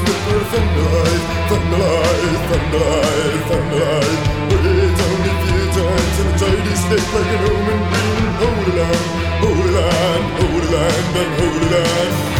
it's birth and life, thunder life, thunder life, thunder life. Wait only few times and a tidy step like an omen being holy land, holy land, holy land, and holy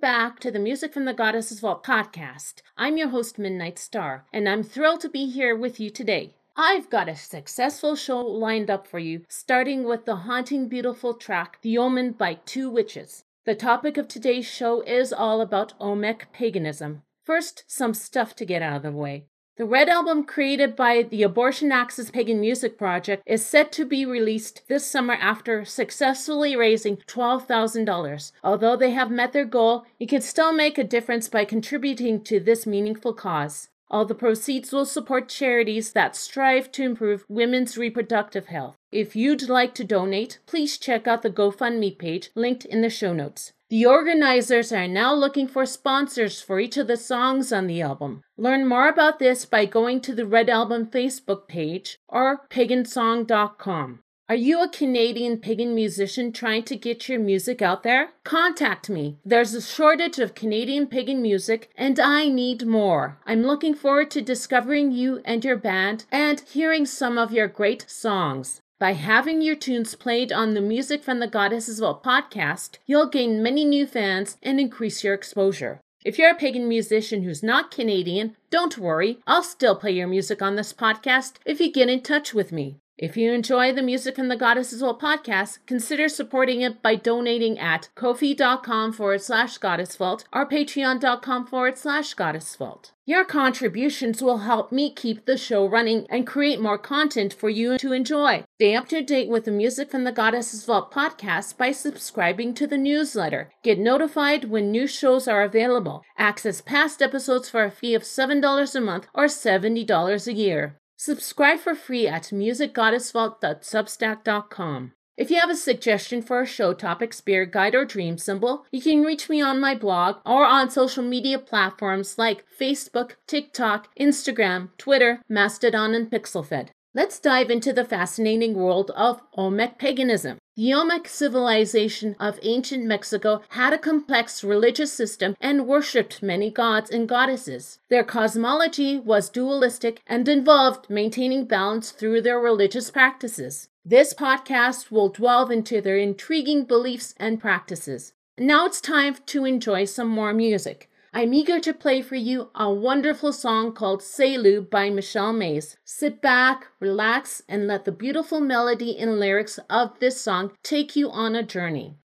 back to the Music from the Goddess's Vault podcast. I'm your host, Midnight Star, and I'm thrilled to be here with you today. I've got a successful show lined up for you, starting with the haunting, beautiful track, The Omen by Two Witches. The topic of today's show is all about Olmec paganism. First, some stuff to get out of the way. The Red Album, created by the Abortion Access Pagan Music Project, is set to be released this summer after successfully raising $12,000. Although they have met their goal, you can still make a difference by contributing to this meaningful cause. All the proceeds will support charities that strive to improve women's reproductive health. If you'd like to donate, please check out the GoFundMe page linked in the show notes. The organizers are now looking for sponsors for each of the songs on the album. Learn more about this by going to the Red Album Facebook page or pagansong.com. Are you a Canadian pagan musician trying to get your music out there? Contact me. There's a shortage of Canadian pagan music and I need more. I'm looking forward to discovering you and your band and hearing some of your great songs. By having your tunes played on the Music from the Goddesses Vault podcast, you'll gain many new fans and increase your exposure. If you're a pagan musician who's not Canadian, don't worry, I'll still play your music on this podcast if you get in touch with me. If you enjoy the Music and the Goddesses Vault podcast, consider supporting it by donating at kofi.com forward slash goddess vault or patreon.com forward slash goddess vault. Your contributions will help me keep the show running and create more content for you to enjoy. Stay up to date with the Music from the Goddesses Vault podcast by subscribing to the newsletter. Get notified when new shows are available. Access past episodes for a fee of $7 a month or $70 a year. Subscribe for free at musicgoddessvault.substack.com. If you have a suggestion for a show topic, spirit guide, or dream symbol, you can reach me on my blog or on social media platforms like Facebook, TikTok, Instagram, Twitter, Mastodon, and Pixelfed. Let's dive into the fascinating world of Olmec paganism. Olmec civilization of ancient Mexico had a complex religious system and worshipped many gods and goddesses. Their cosmology was dualistic and involved maintaining balance through their religious practices. This podcast will delve into their intriguing beliefs and practices. Now it's time to enjoy some more music. I'm eager to play for you a wonderful song called Selu by Michelle Mays. Sit back, relax, and let the beautiful melody and lyrics of this song take you on a journey.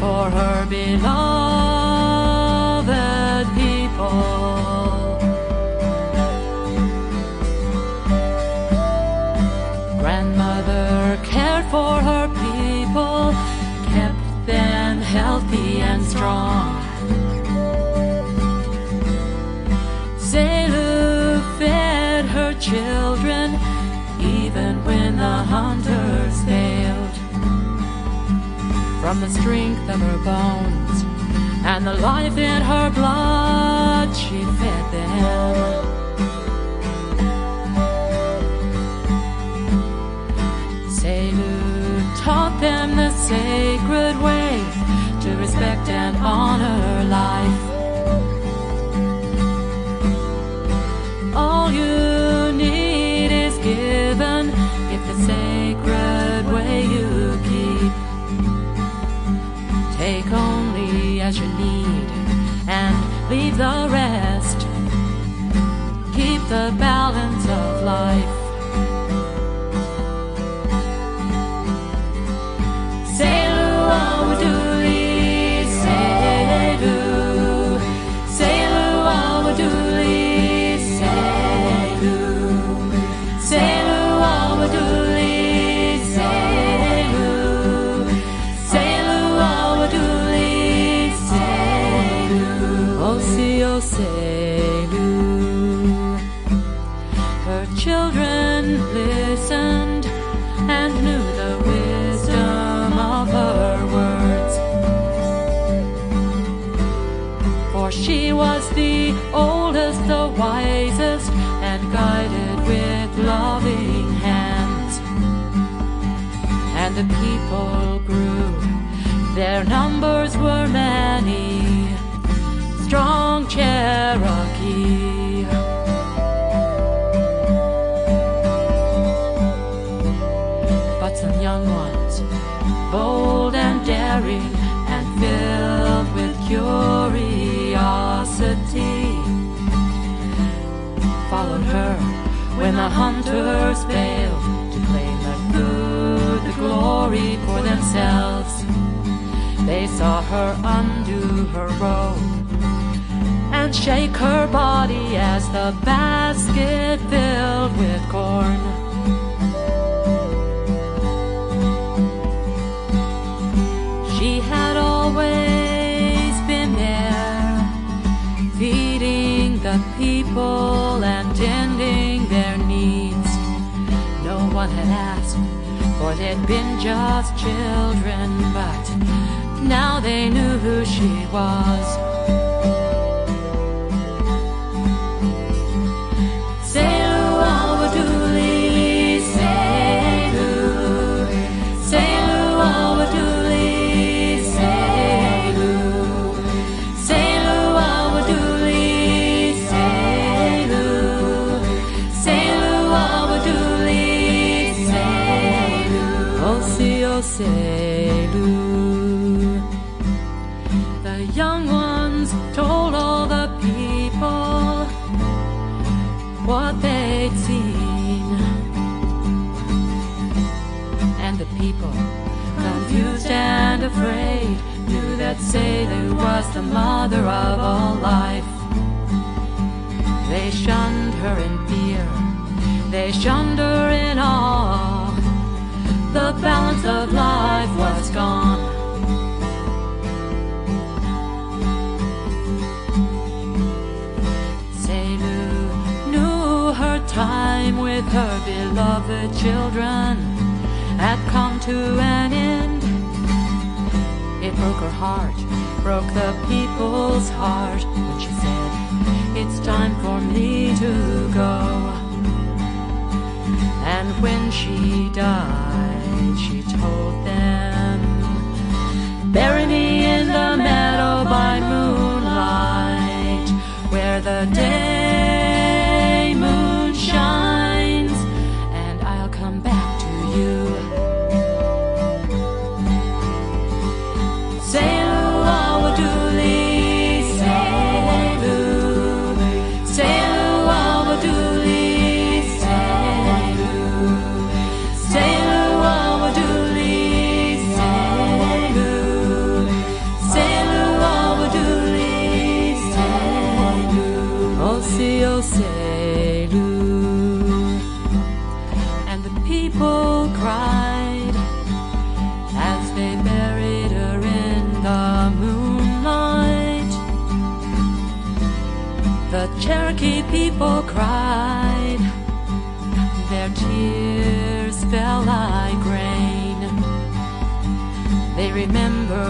For her beloved strength of her bones and the life in her blood she fed them. Selu taught them the sacred way to respect and honor life. Take only as you need and leave the rest. Keep the balance of life. Their numbers were many, strong Cherokee. but some young ones, bold and daring and filled with curiosity, followed her when the hunters failed to claim the good, the glory for themselves. They saw her undo her robe and shake her body as the basket filled with corn. She had always been there, feeding the people and tending their needs. No one had asked, for they'd been just children, but now they knew who she was. say afraid, knew that Selu was the mother of all life. They shunned her in fear, they shunned her in awe. The balance of life was gone. Selu knew her time with her beloved children had come to an end. It broke her heart, broke the people's heart when she said, It's time for me to go. And when she died, she told them, Bury me in the meadow by moonlight, where the day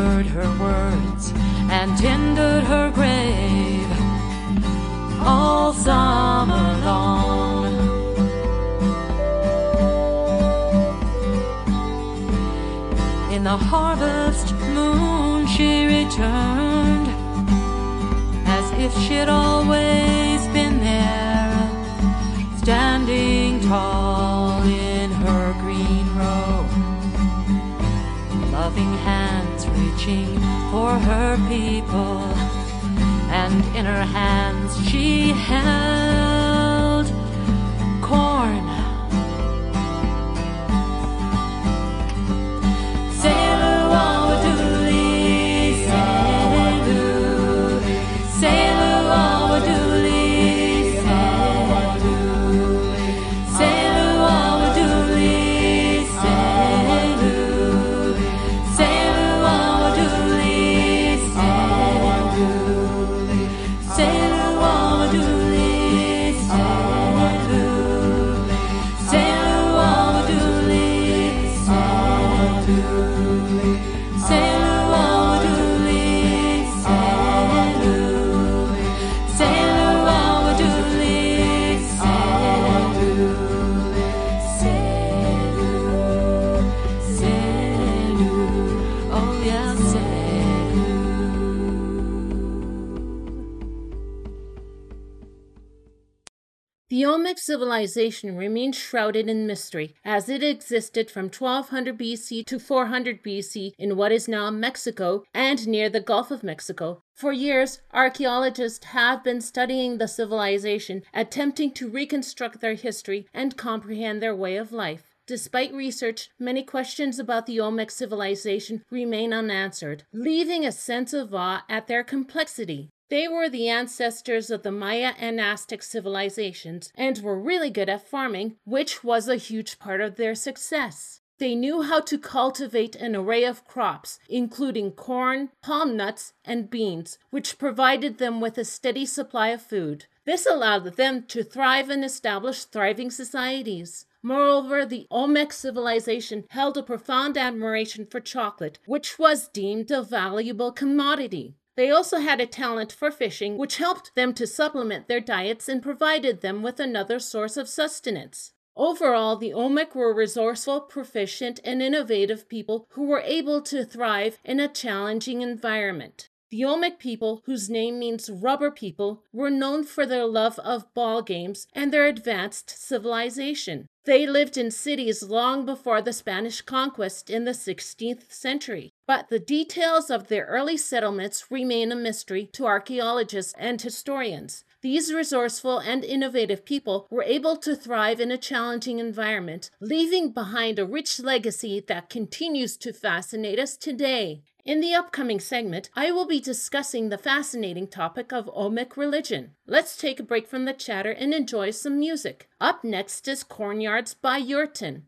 remembered her words and tended her grave all summer long. In the harvest moon she returned as if she'd always been there, standing tall hands reaching for her people, and in her hands she held Olmec civilization remains shrouded in mystery, as it existed from 1200 BC to 400 BC in what is now Mexico and near the Gulf of Mexico. For years, archaeologists have been studying the civilization, attempting to reconstruct their history and comprehend their way of life. Despite research, many questions about the Olmec civilization remain unanswered, leaving a sense of awe at their complexity. They were the ancestors of the Maya and Aztec civilizations and were really good at farming, which was a huge part of their success. They knew how to cultivate an array of crops, including corn, palm nuts, and beans, which provided them with a steady supply of food. This allowed them to thrive and establish thriving societies. Moreover, the Olmec civilization held a profound admiration for chocolate, which was deemed a valuable commodity. They also had a talent for fishing, which helped them to supplement their diets and provided them with another source of sustenance. Overall, the Olmec were resourceful, proficient, and innovative people who were able to thrive in a challenging environment. The Olmec people, whose name means rubber people, were known for their love of ball games and their advanced civilization. They lived in cities long before the Spanish conquest in the 16th century, but the details of their early settlements remain a mystery to archaeologists and historians. These resourceful and innovative people were able to thrive in a challenging environment, leaving behind a rich legacy that continues to fascinate us today. In the upcoming segment, I will be discussing the fascinating topic of Olmec religion. Let's take a break from the chatter and enjoy some music. Up next is Corn Yairds by Eurtan.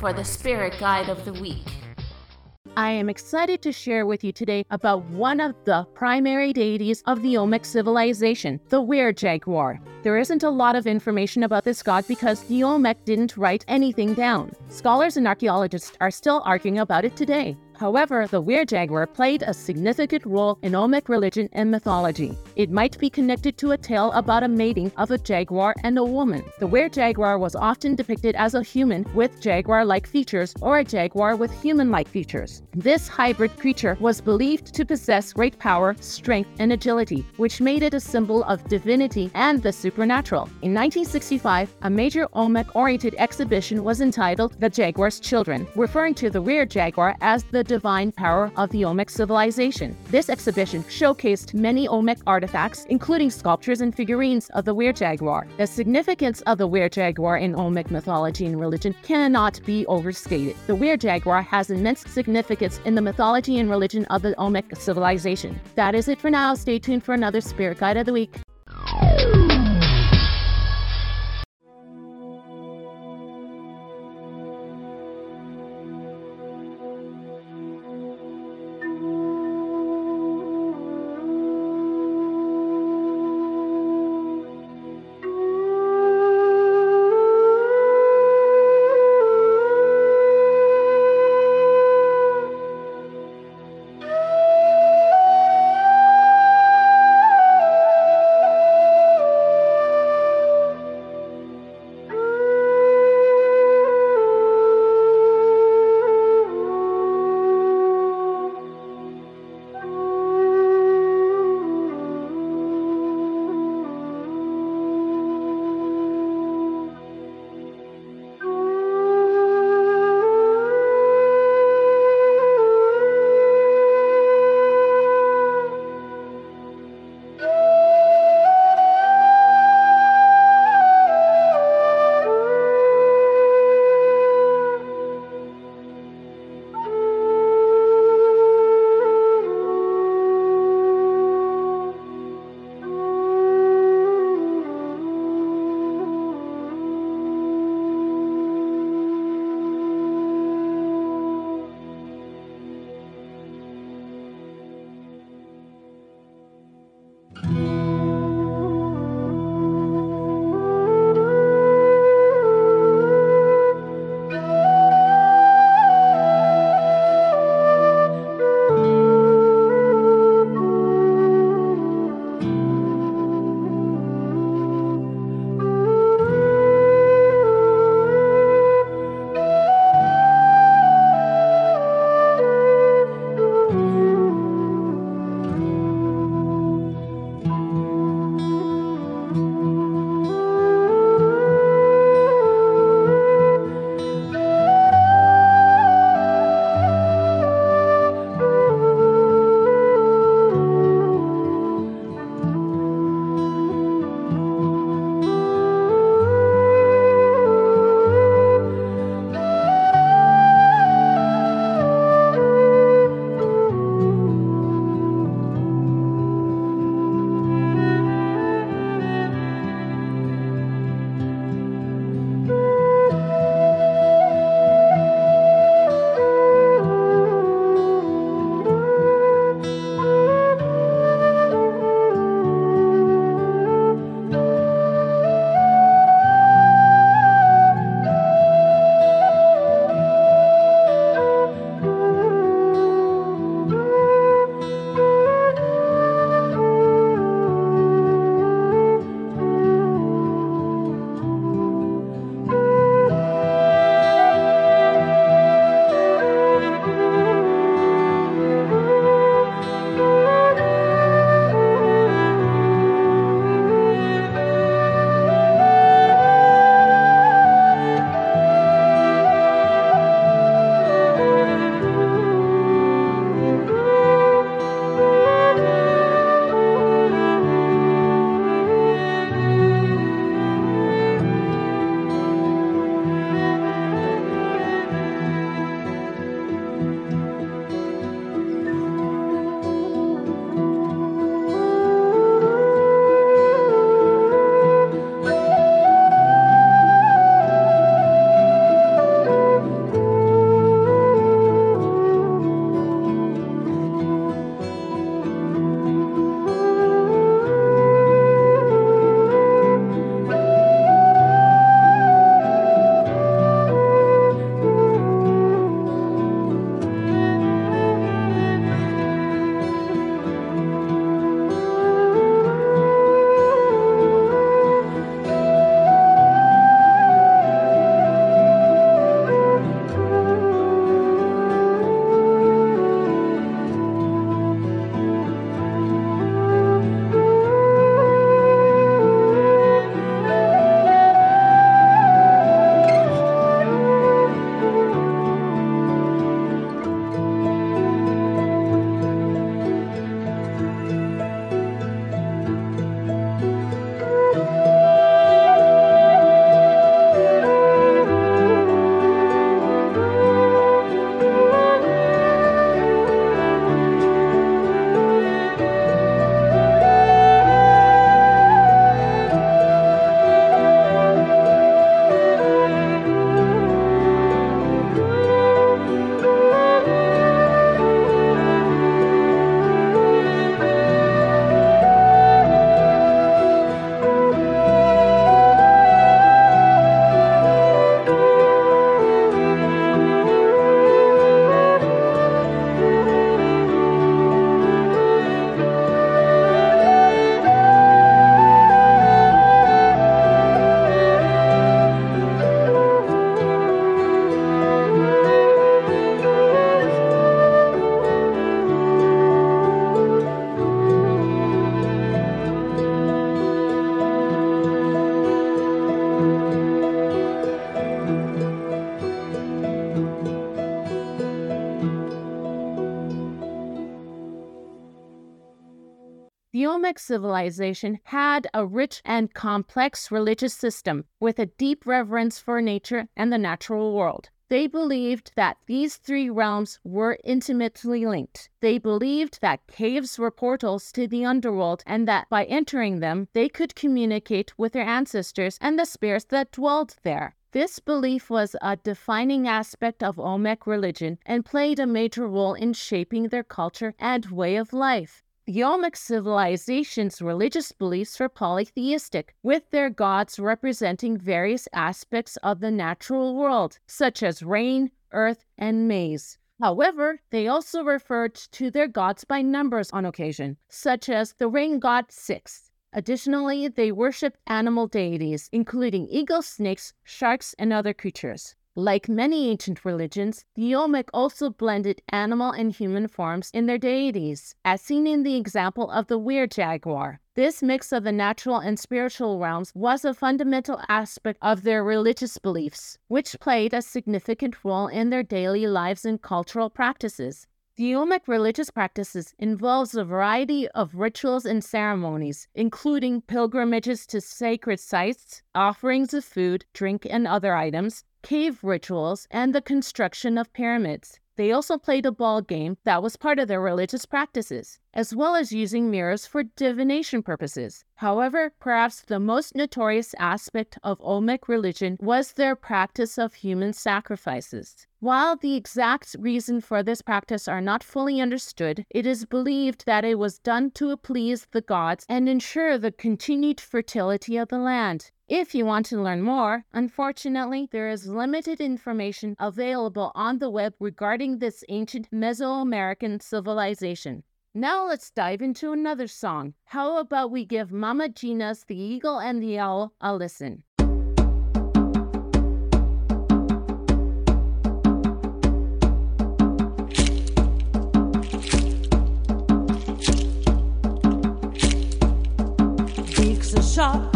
For the spirit guide of the week. I am excited to share with you today about one of the primary deities of the Olmec civilization, the were jaguar. There isn't a lot of information about this god because the Olmec didn't write anything down. Scholars and archaeologists are still arguing about it today. However, the were jaguar played a significant role in Olmec religion and mythology. It might be connected to a tale about a mating of a jaguar and a woman. The were jaguar was often depicted as a human with jaguar like features or a jaguar with human like features. This hybrid creature was believed to possess great power, strength, and agility, which made it a symbol of divinity and the supernatural. In 1965, a major Olmec oriented exhibition was entitled The Jaguar's Children, referring to the were jaguar as the divine power of the Olmec civilization. This exhibition showcased many Olmec artifacts, including sculptures and figurines of the were jaguar. The significance of the were jaguar in Olmec mythology and religion cannot be overstated. The were jaguar has immense significance in the mythology and religion of the Olmec civilization. That is it for now. Stay tuned for another Spirit Guide of the Week. Civilization had a rich and complex religious system with a deep reverence for nature and the natural world. They believed that these three realms were intimately linked. They believed that caves were portals to the underworld and that by entering them, they could communicate with their ancestors and the spirits that dwelled there. This belief was a defining aspect of Olmec religion and played a major role in shaping their culture and way of life. The Olmec civilization's religious beliefs were polytheistic, with their gods representing various aspects of the natural world, such as rain, earth, and maize. However, they also referred to their gods by numbers on occasion, such as the rain god Six. Additionally, they worshipped animal deities, including eagles, snakes, sharks, and other creatures. Like many ancient religions, the Olmec also blended animal and human forms in their deities, as seen in the example of the werejaguar. This mix of the natural and spiritual realms was a fundamental aspect of their religious beliefs, which played a significant role in their daily lives and cultural practices. The Olmec religious practices involves a variety of rituals and ceremonies, including pilgrimages to sacred sites, offerings of food, drink, and other items, cave rituals, and the construction of pyramids. They also played a ball game that was part of their religious practices, as well as using mirrors for divination purposes. However, perhaps the most notorious aspect of Olmec religion was their practice of human sacrifices. While the exact reason for this practice are not fully understood, it is believed that it was done to please the gods and ensure the continued fertility of the land. If you want to learn more, unfortunately, there is limited information available on the web regarding this ancient Mesoamerican civilization. Now let's dive into another song. How about we give Mama Gina's The Eagle and the Owl a listen? Beaks are sharp,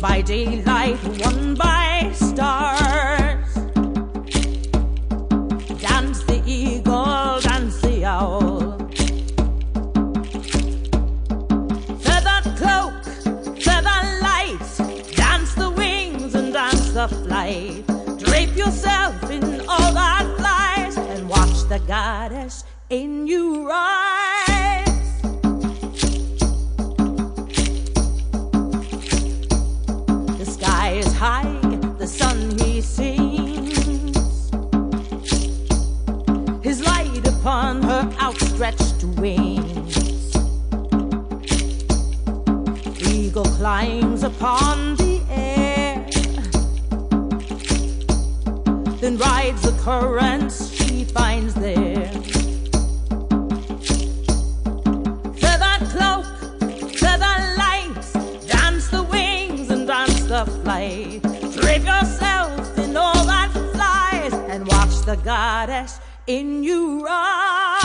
by daylight, one by stars. Dance the eagle, dance the owl. Feather cloak, feather light, dance the wings and dance the flight. Drape yourself in all that flies and watch the goddess in you rise. Climbs upon the air, then rides the currents she finds there. Feather cloak, feather lights, dance the wings and dance the flight. Drape yourself in all that flies and watch the goddess in you rise.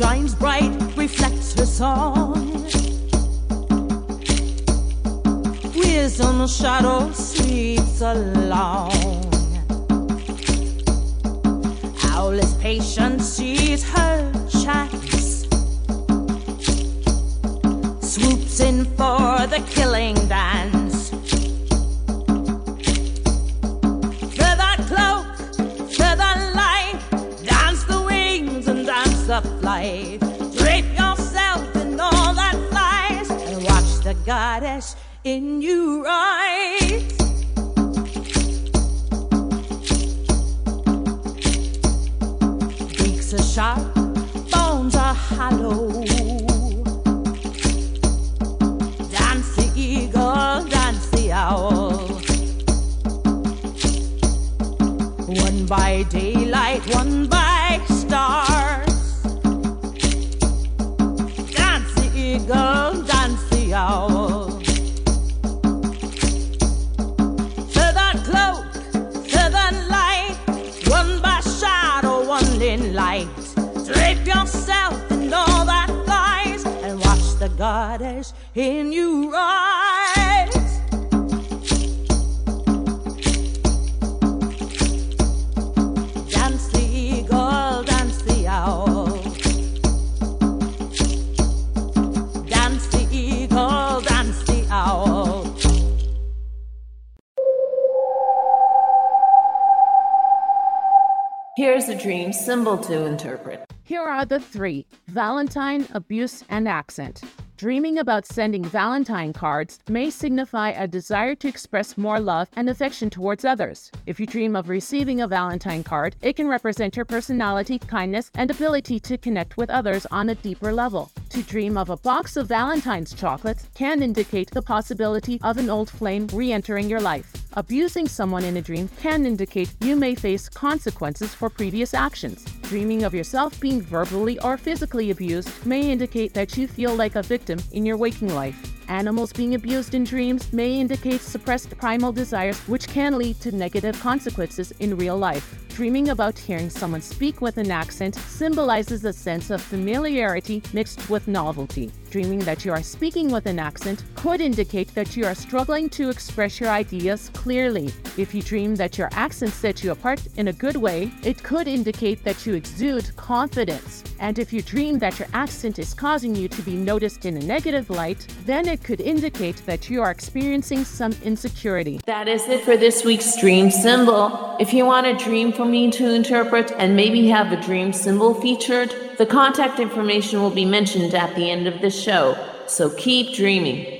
Shines bright, reflects her song. Wisdom shadow sweeps along. Owl is patient, sees her chance. Swoops in for the killing dance. The. Drape yourself in all that flies and watch the goddess in you rise. Beaks are sharp, bones are hollow. Dance the eagle, dance the owl. One by daylight, one by eagle, dance the owl. Feather cloak, feather light, one by shadow, one in light. Drape yourself in all that flies and watch the goddess in your eyes. Dream symbol to interpret. Here are the three Valentine, abuse, and accent. Dreaming about sending Valentine cards may signify a desire to express more love and affection towards others. If you dream of receiving a Valentine card, it can represent your personality, kindness, and ability to connect with others on a deeper level. To dream of a box of Valentine's chocolates can indicate the possibility of an old flame re entering your life. Abusing someone in a dream can indicate you may face consequences for previous actions. Dreaming of yourself being verbally or physically abused may indicate that you feel like a victim in your waking life. Animals being abused in dreams may indicate suppressed primal desires, which can lead to negative consequences in real life. Dreaming about hearing someone speak with an accent symbolizes a sense of familiarity mixed with novelty. Dreaming that you are speaking with an accent could indicate that you are struggling to express your ideas clearly. If you dream that your accent sets you apart in a good way, it could indicate that you exude confidence. And if you dream that your accent is causing you to be noticed in a negative light, then it could indicate that you are experiencing some insecurity. That is it for this week's dream symbol. If you want a dream for me to interpret and maybe have a dream symbol featured, the contact information will be mentioned at the end of the show. So keep dreaming.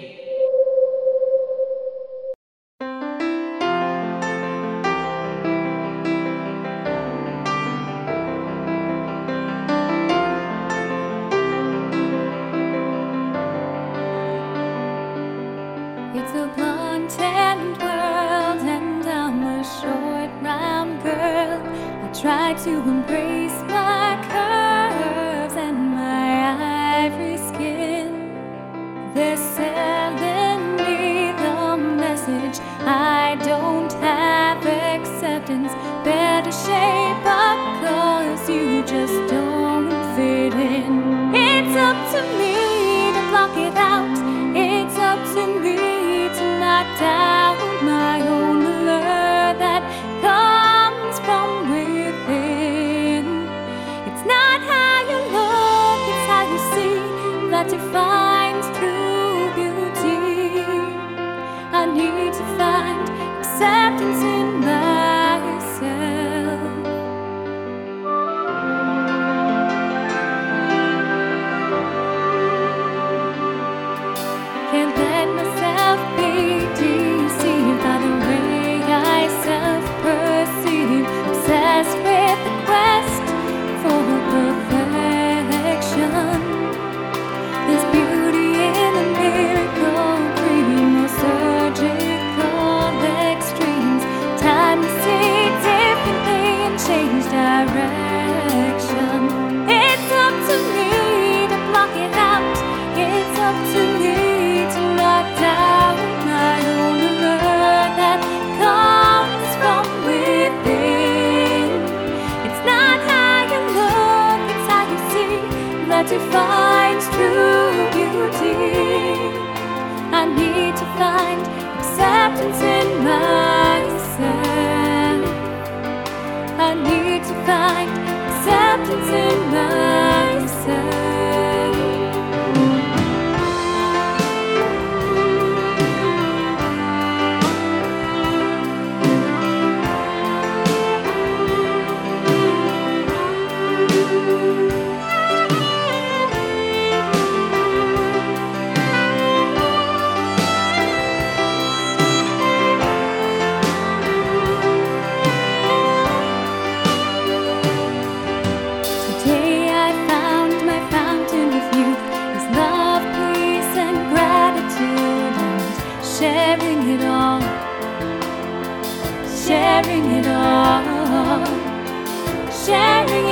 Sharing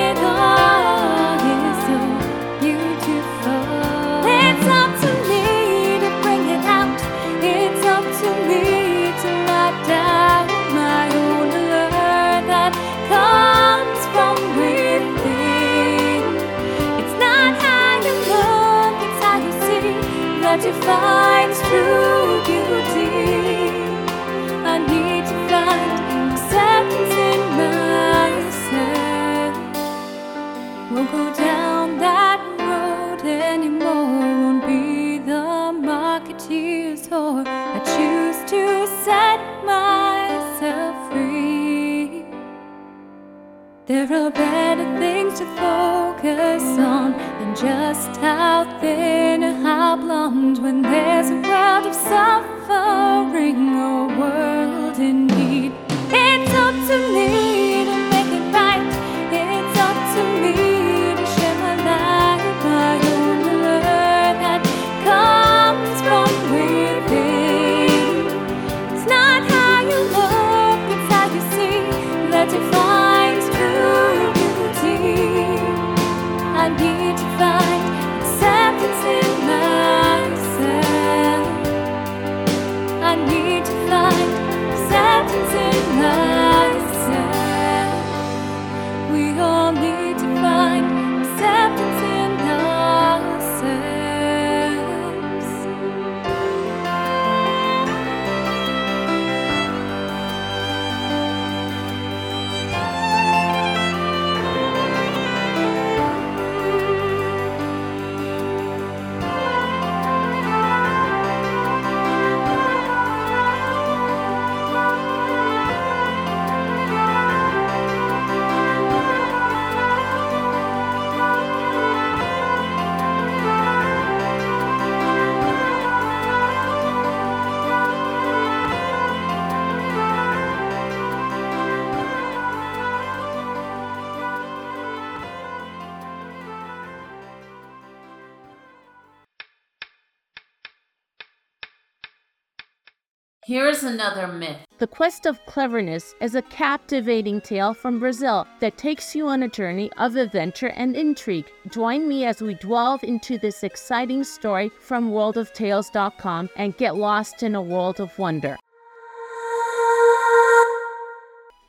There are better things to focus on than just how thin or how blonde. When there's a world of suffering, a world in need, it's up to me acceptance another myth. The Quest of Cleverness is a captivating tale from Brazil that takes you on a journey of adventure and intrigue. Join me as we delve into this exciting story from worldoftales.com and get lost in a world of wonder.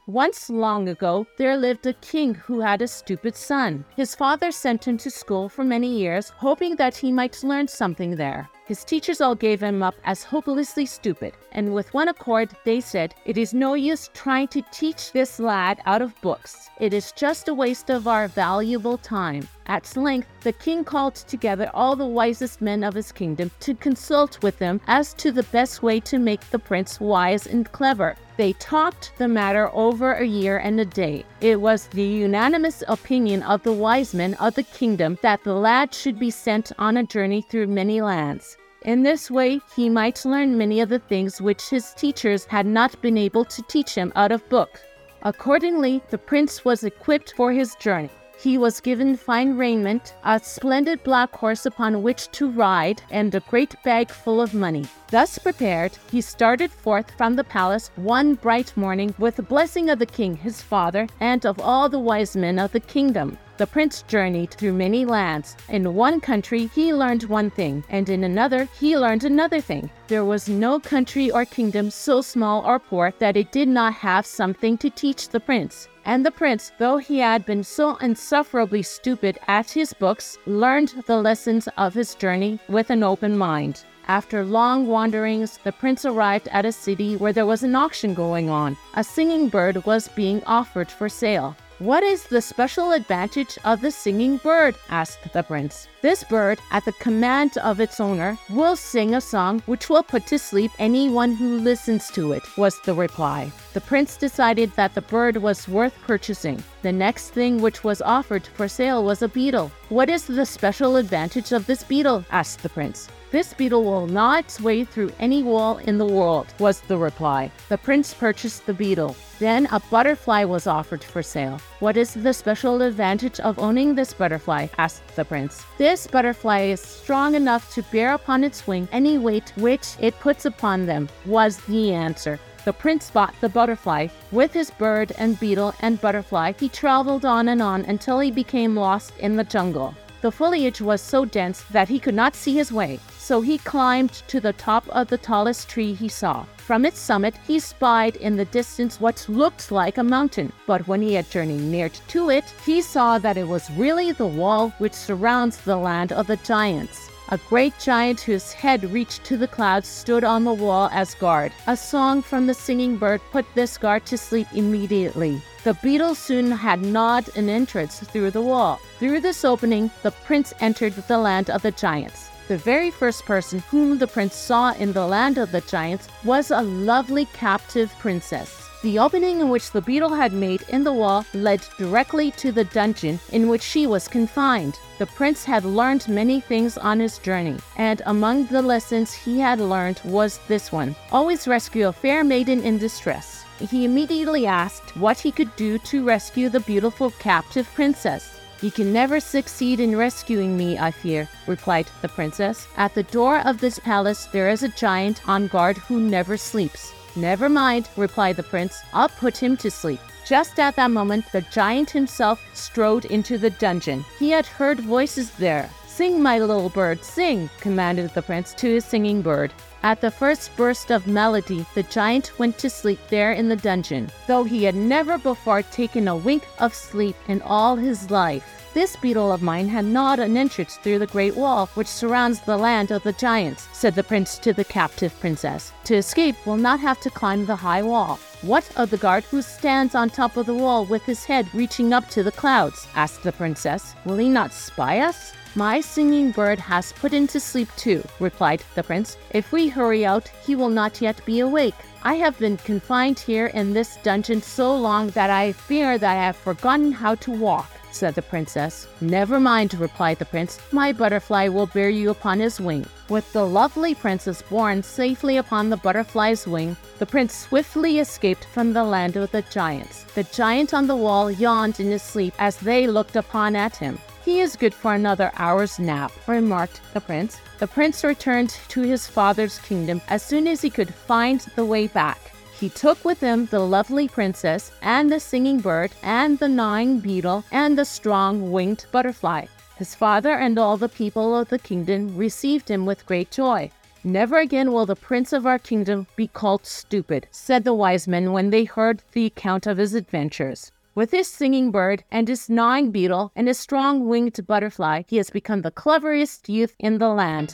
Once long ago, there lived a king who had a stupid son. His father sent him to school for many years, hoping that he might learn something there. His teachers all gave him up as hopelessly stupid, and with one accord they said, It is no use trying to teach this lad out of books. It is just a waste of our valuable time. At length, the king called together all the wisest men of his kingdom to consult with them as to the best way to make the prince wise and clever. They talked the matter over a year and a day. It was the unanimous opinion of the wise men of the kingdom that the lad should be sent on a journey through many lands. In this way, he might learn many of the things which his teachers had not been able to teach him out of book. Accordingly, the prince was equipped for his journey. He was given fine raiment, a splendid black horse upon which to ride, and a great bag full of money. Thus prepared, he started forth from the palace one bright morning with the blessing of the king his father and of all the wise men of the kingdom. The prince journeyed through many lands. In one country, he learned one thing, and in another, he learned another thing. There was no country or kingdom so small or poor that it did not have something to teach the prince. And the prince, though he had been so insufferably stupid at his books, learned the lessons of his journey with an open mind. After long wanderings, the prince arrived at a city where there was an auction going on. A singing bird was being offered for sale. What is the special advantage of the singing bird? asked the prince. This bird, at the command of its owner, will sing a song which will put to sleep anyone who listens to it, was the reply. The prince decided that the bird was worth purchasing. The next thing which was offered for sale was a beetle. What is the special advantage of this beetle? asked the prince. This beetle will gnaw its way through any wall in the world, was the reply. The prince purchased the beetle. Then a butterfly was offered for sale. What is the special advantage of owning this butterfly? asked the prince. This butterfly is strong enough to bear upon its wing any weight which it puts upon them, was the answer. The prince bought the butterfly. With his bird and beetle and butterfly, he traveled on and on until he became lost in the jungle. The foliage was so dense that he could not see his way, so he climbed to the top of the tallest tree he saw. From its summit, he spied in the distance what looked like a mountain, but when he had journeyed near to it, he saw that it was really the wall which surrounds the land of the giants. A great giant whose head reached to the clouds stood on the wall as guard. A song from the singing bird put this guard to sleep immediately. The beetle soon had gnawed an entrance through the wall. Through this opening, the prince entered the land of the giants. The very first person whom the prince saw in the land of the giants was a lovely captive princess. The opening in which the beetle had made in the wall led directly to the dungeon in which she was confined. The prince had learned many things on his journey, and among the lessons he had learned was this one always rescue a fair maiden in distress. He immediately asked what he could do to rescue the beautiful captive princess. You can never succeed in rescuing me, I fear, replied the princess. At the door of this palace there is a giant on guard who never sleeps. Never mind, replied the prince. I'll put him to sleep. Just at that moment, the giant himself strode into the dungeon. He had heard voices there. Sing, my little bird, sing, commanded the prince to his singing bird. At the first burst of melody, the giant went to sleep there in the dungeon, though he had never before taken a wink of sleep in all his life. This beetle of mine had gnawed an entrance through the great wall which surrounds the land of the giants, said the prince to the captive princess. To escape, we'll not have to climb the high wall. What of the guard who stands on top of the wall with his head reaching up to the clouds? asked the princess. Will he not spy us? My singing bird has put him to sleep too, replied the prince. If we hurry out, he will not yet be awake. I have been confined here in this dungeon so long that I fear that I have forgotten how to walk said the princess. Never mind, replied the prince. My butterfly will bear you upon his wing. With the lovely princess borne safely upon the butterfly's wing, the prince swiftly escaped from the land of the giants. The giant on the wall yawned in his sleep as they looked upon at him. He is good for another hour's nap, remarked the prince. The prince returned to his father's kingdom as soon as he could find the way back. He took with him the lovely princess, and the singing bird, and the gnawing beetle, and the strong winged butterfly. His father and all the people of the kingdom received him with great joy. Never again will the prince of our kingdom be called stupid, said the wise men when they heard the account of his adventures. With his singing bird and his gnawing beetle and his strong winged butterfly, he has become the cleverest youth in the land.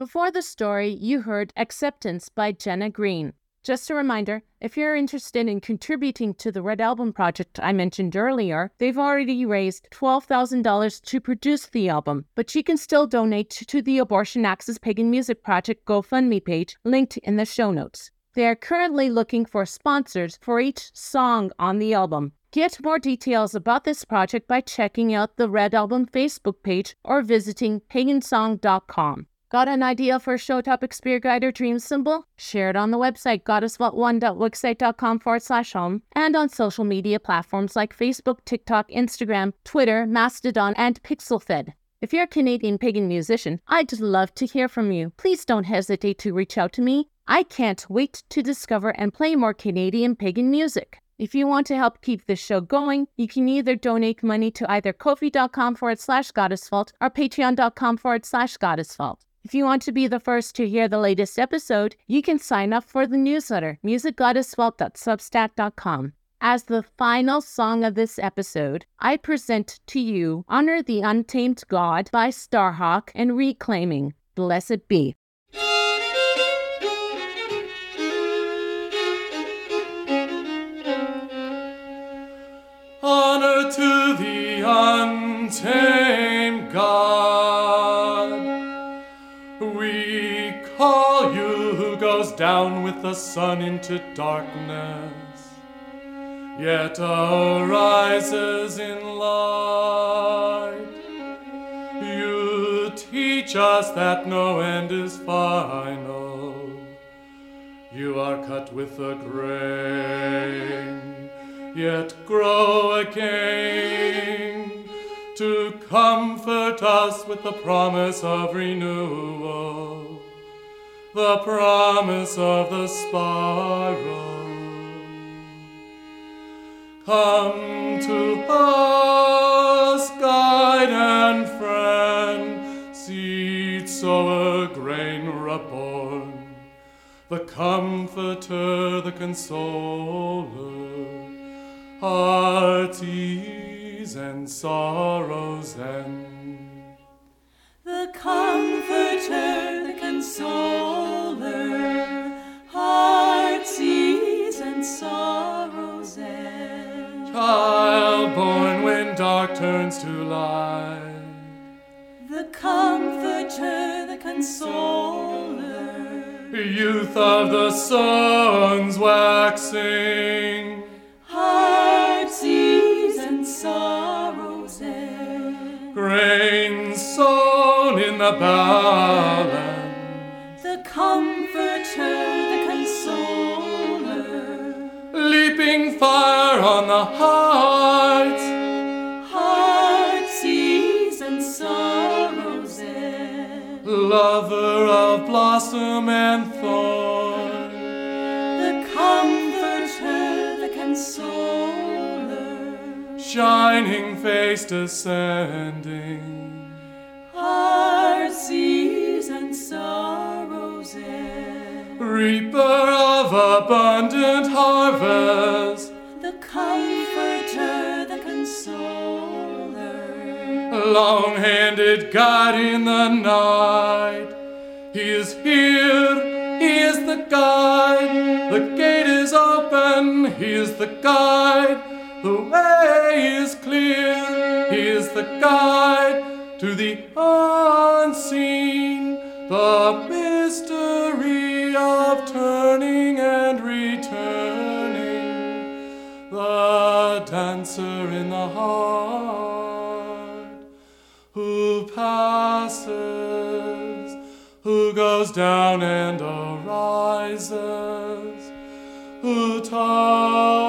Before the story, you heard Acceptance by Jenna Greene. Just a reminder if you're interested in contributing to the Red Album project I mentioned earlier, they've already raised $12,000 to produce the album, but you can still donate to the Abortion Access Pagan Music Project GoFundMe page linked in the show notes. They are currently looking for sponsors for each song on the album. Get more details about this project by checking out the Red Album Facebook page or visiting pagansong.com. Got an idea for a show topic, spear guide, or dream symbol? Share it on the website goddessvault1.wixsite.com forward slash home and on social media platforms like Facebook, TikTok, Instagram, Twitter, Mastodon, and PixelFed. If you're a Canadian pagan musician, I'd love to hear from you. Please don't hesitate to reach out to me. I can't wait to discover and play more Canadian pagan music. If you want to help keep this show going, you can either donate money to either kofi.com forward slash goddessvault or patreon.com forward slash goddessvault. If you want to be the first to hear the latest episode, you can sign up for the newsletter, musicgoddessvault.substack.com. As the final song of this episode, I present to you Honor the Untamed God by Starhawk and Reclaiming. Blessed be. Honor to the untamed goes down with the sun into darkness, yet arises in light. You teach us that no end is final. You are cut with the grain, yet grow again to comfort us with the promise of renewal, the promise of the spiral. Come to us, guide and friend, seed sower, grain reborn. the Comforter, the Consoler, heart's ease and sorrows end. The Comforter, the Consoler, heart's ease and sorrows end. Child born when dark turns to light. The Comforter, the Consoler, Youth of the sun's waxing. heart's ease and sorrows end. Sown in the balance. The Comforter, the Consoler, Leaping fire on the heights. heart's ease and sorrows end. Lover of blossom and thorn. The Comforter, the Consoler, Shining face descending. heart's and sorrows end. Reaper of abundant harvest. The Comforter, the Consoler, long handed God in the night. He is here, He is the guide. The gate is open, He is the guide. The way is clear, He is the guide to the unseen. The mystery of turning and returning the dancer in the heart who passes, who goes down and arises, who touches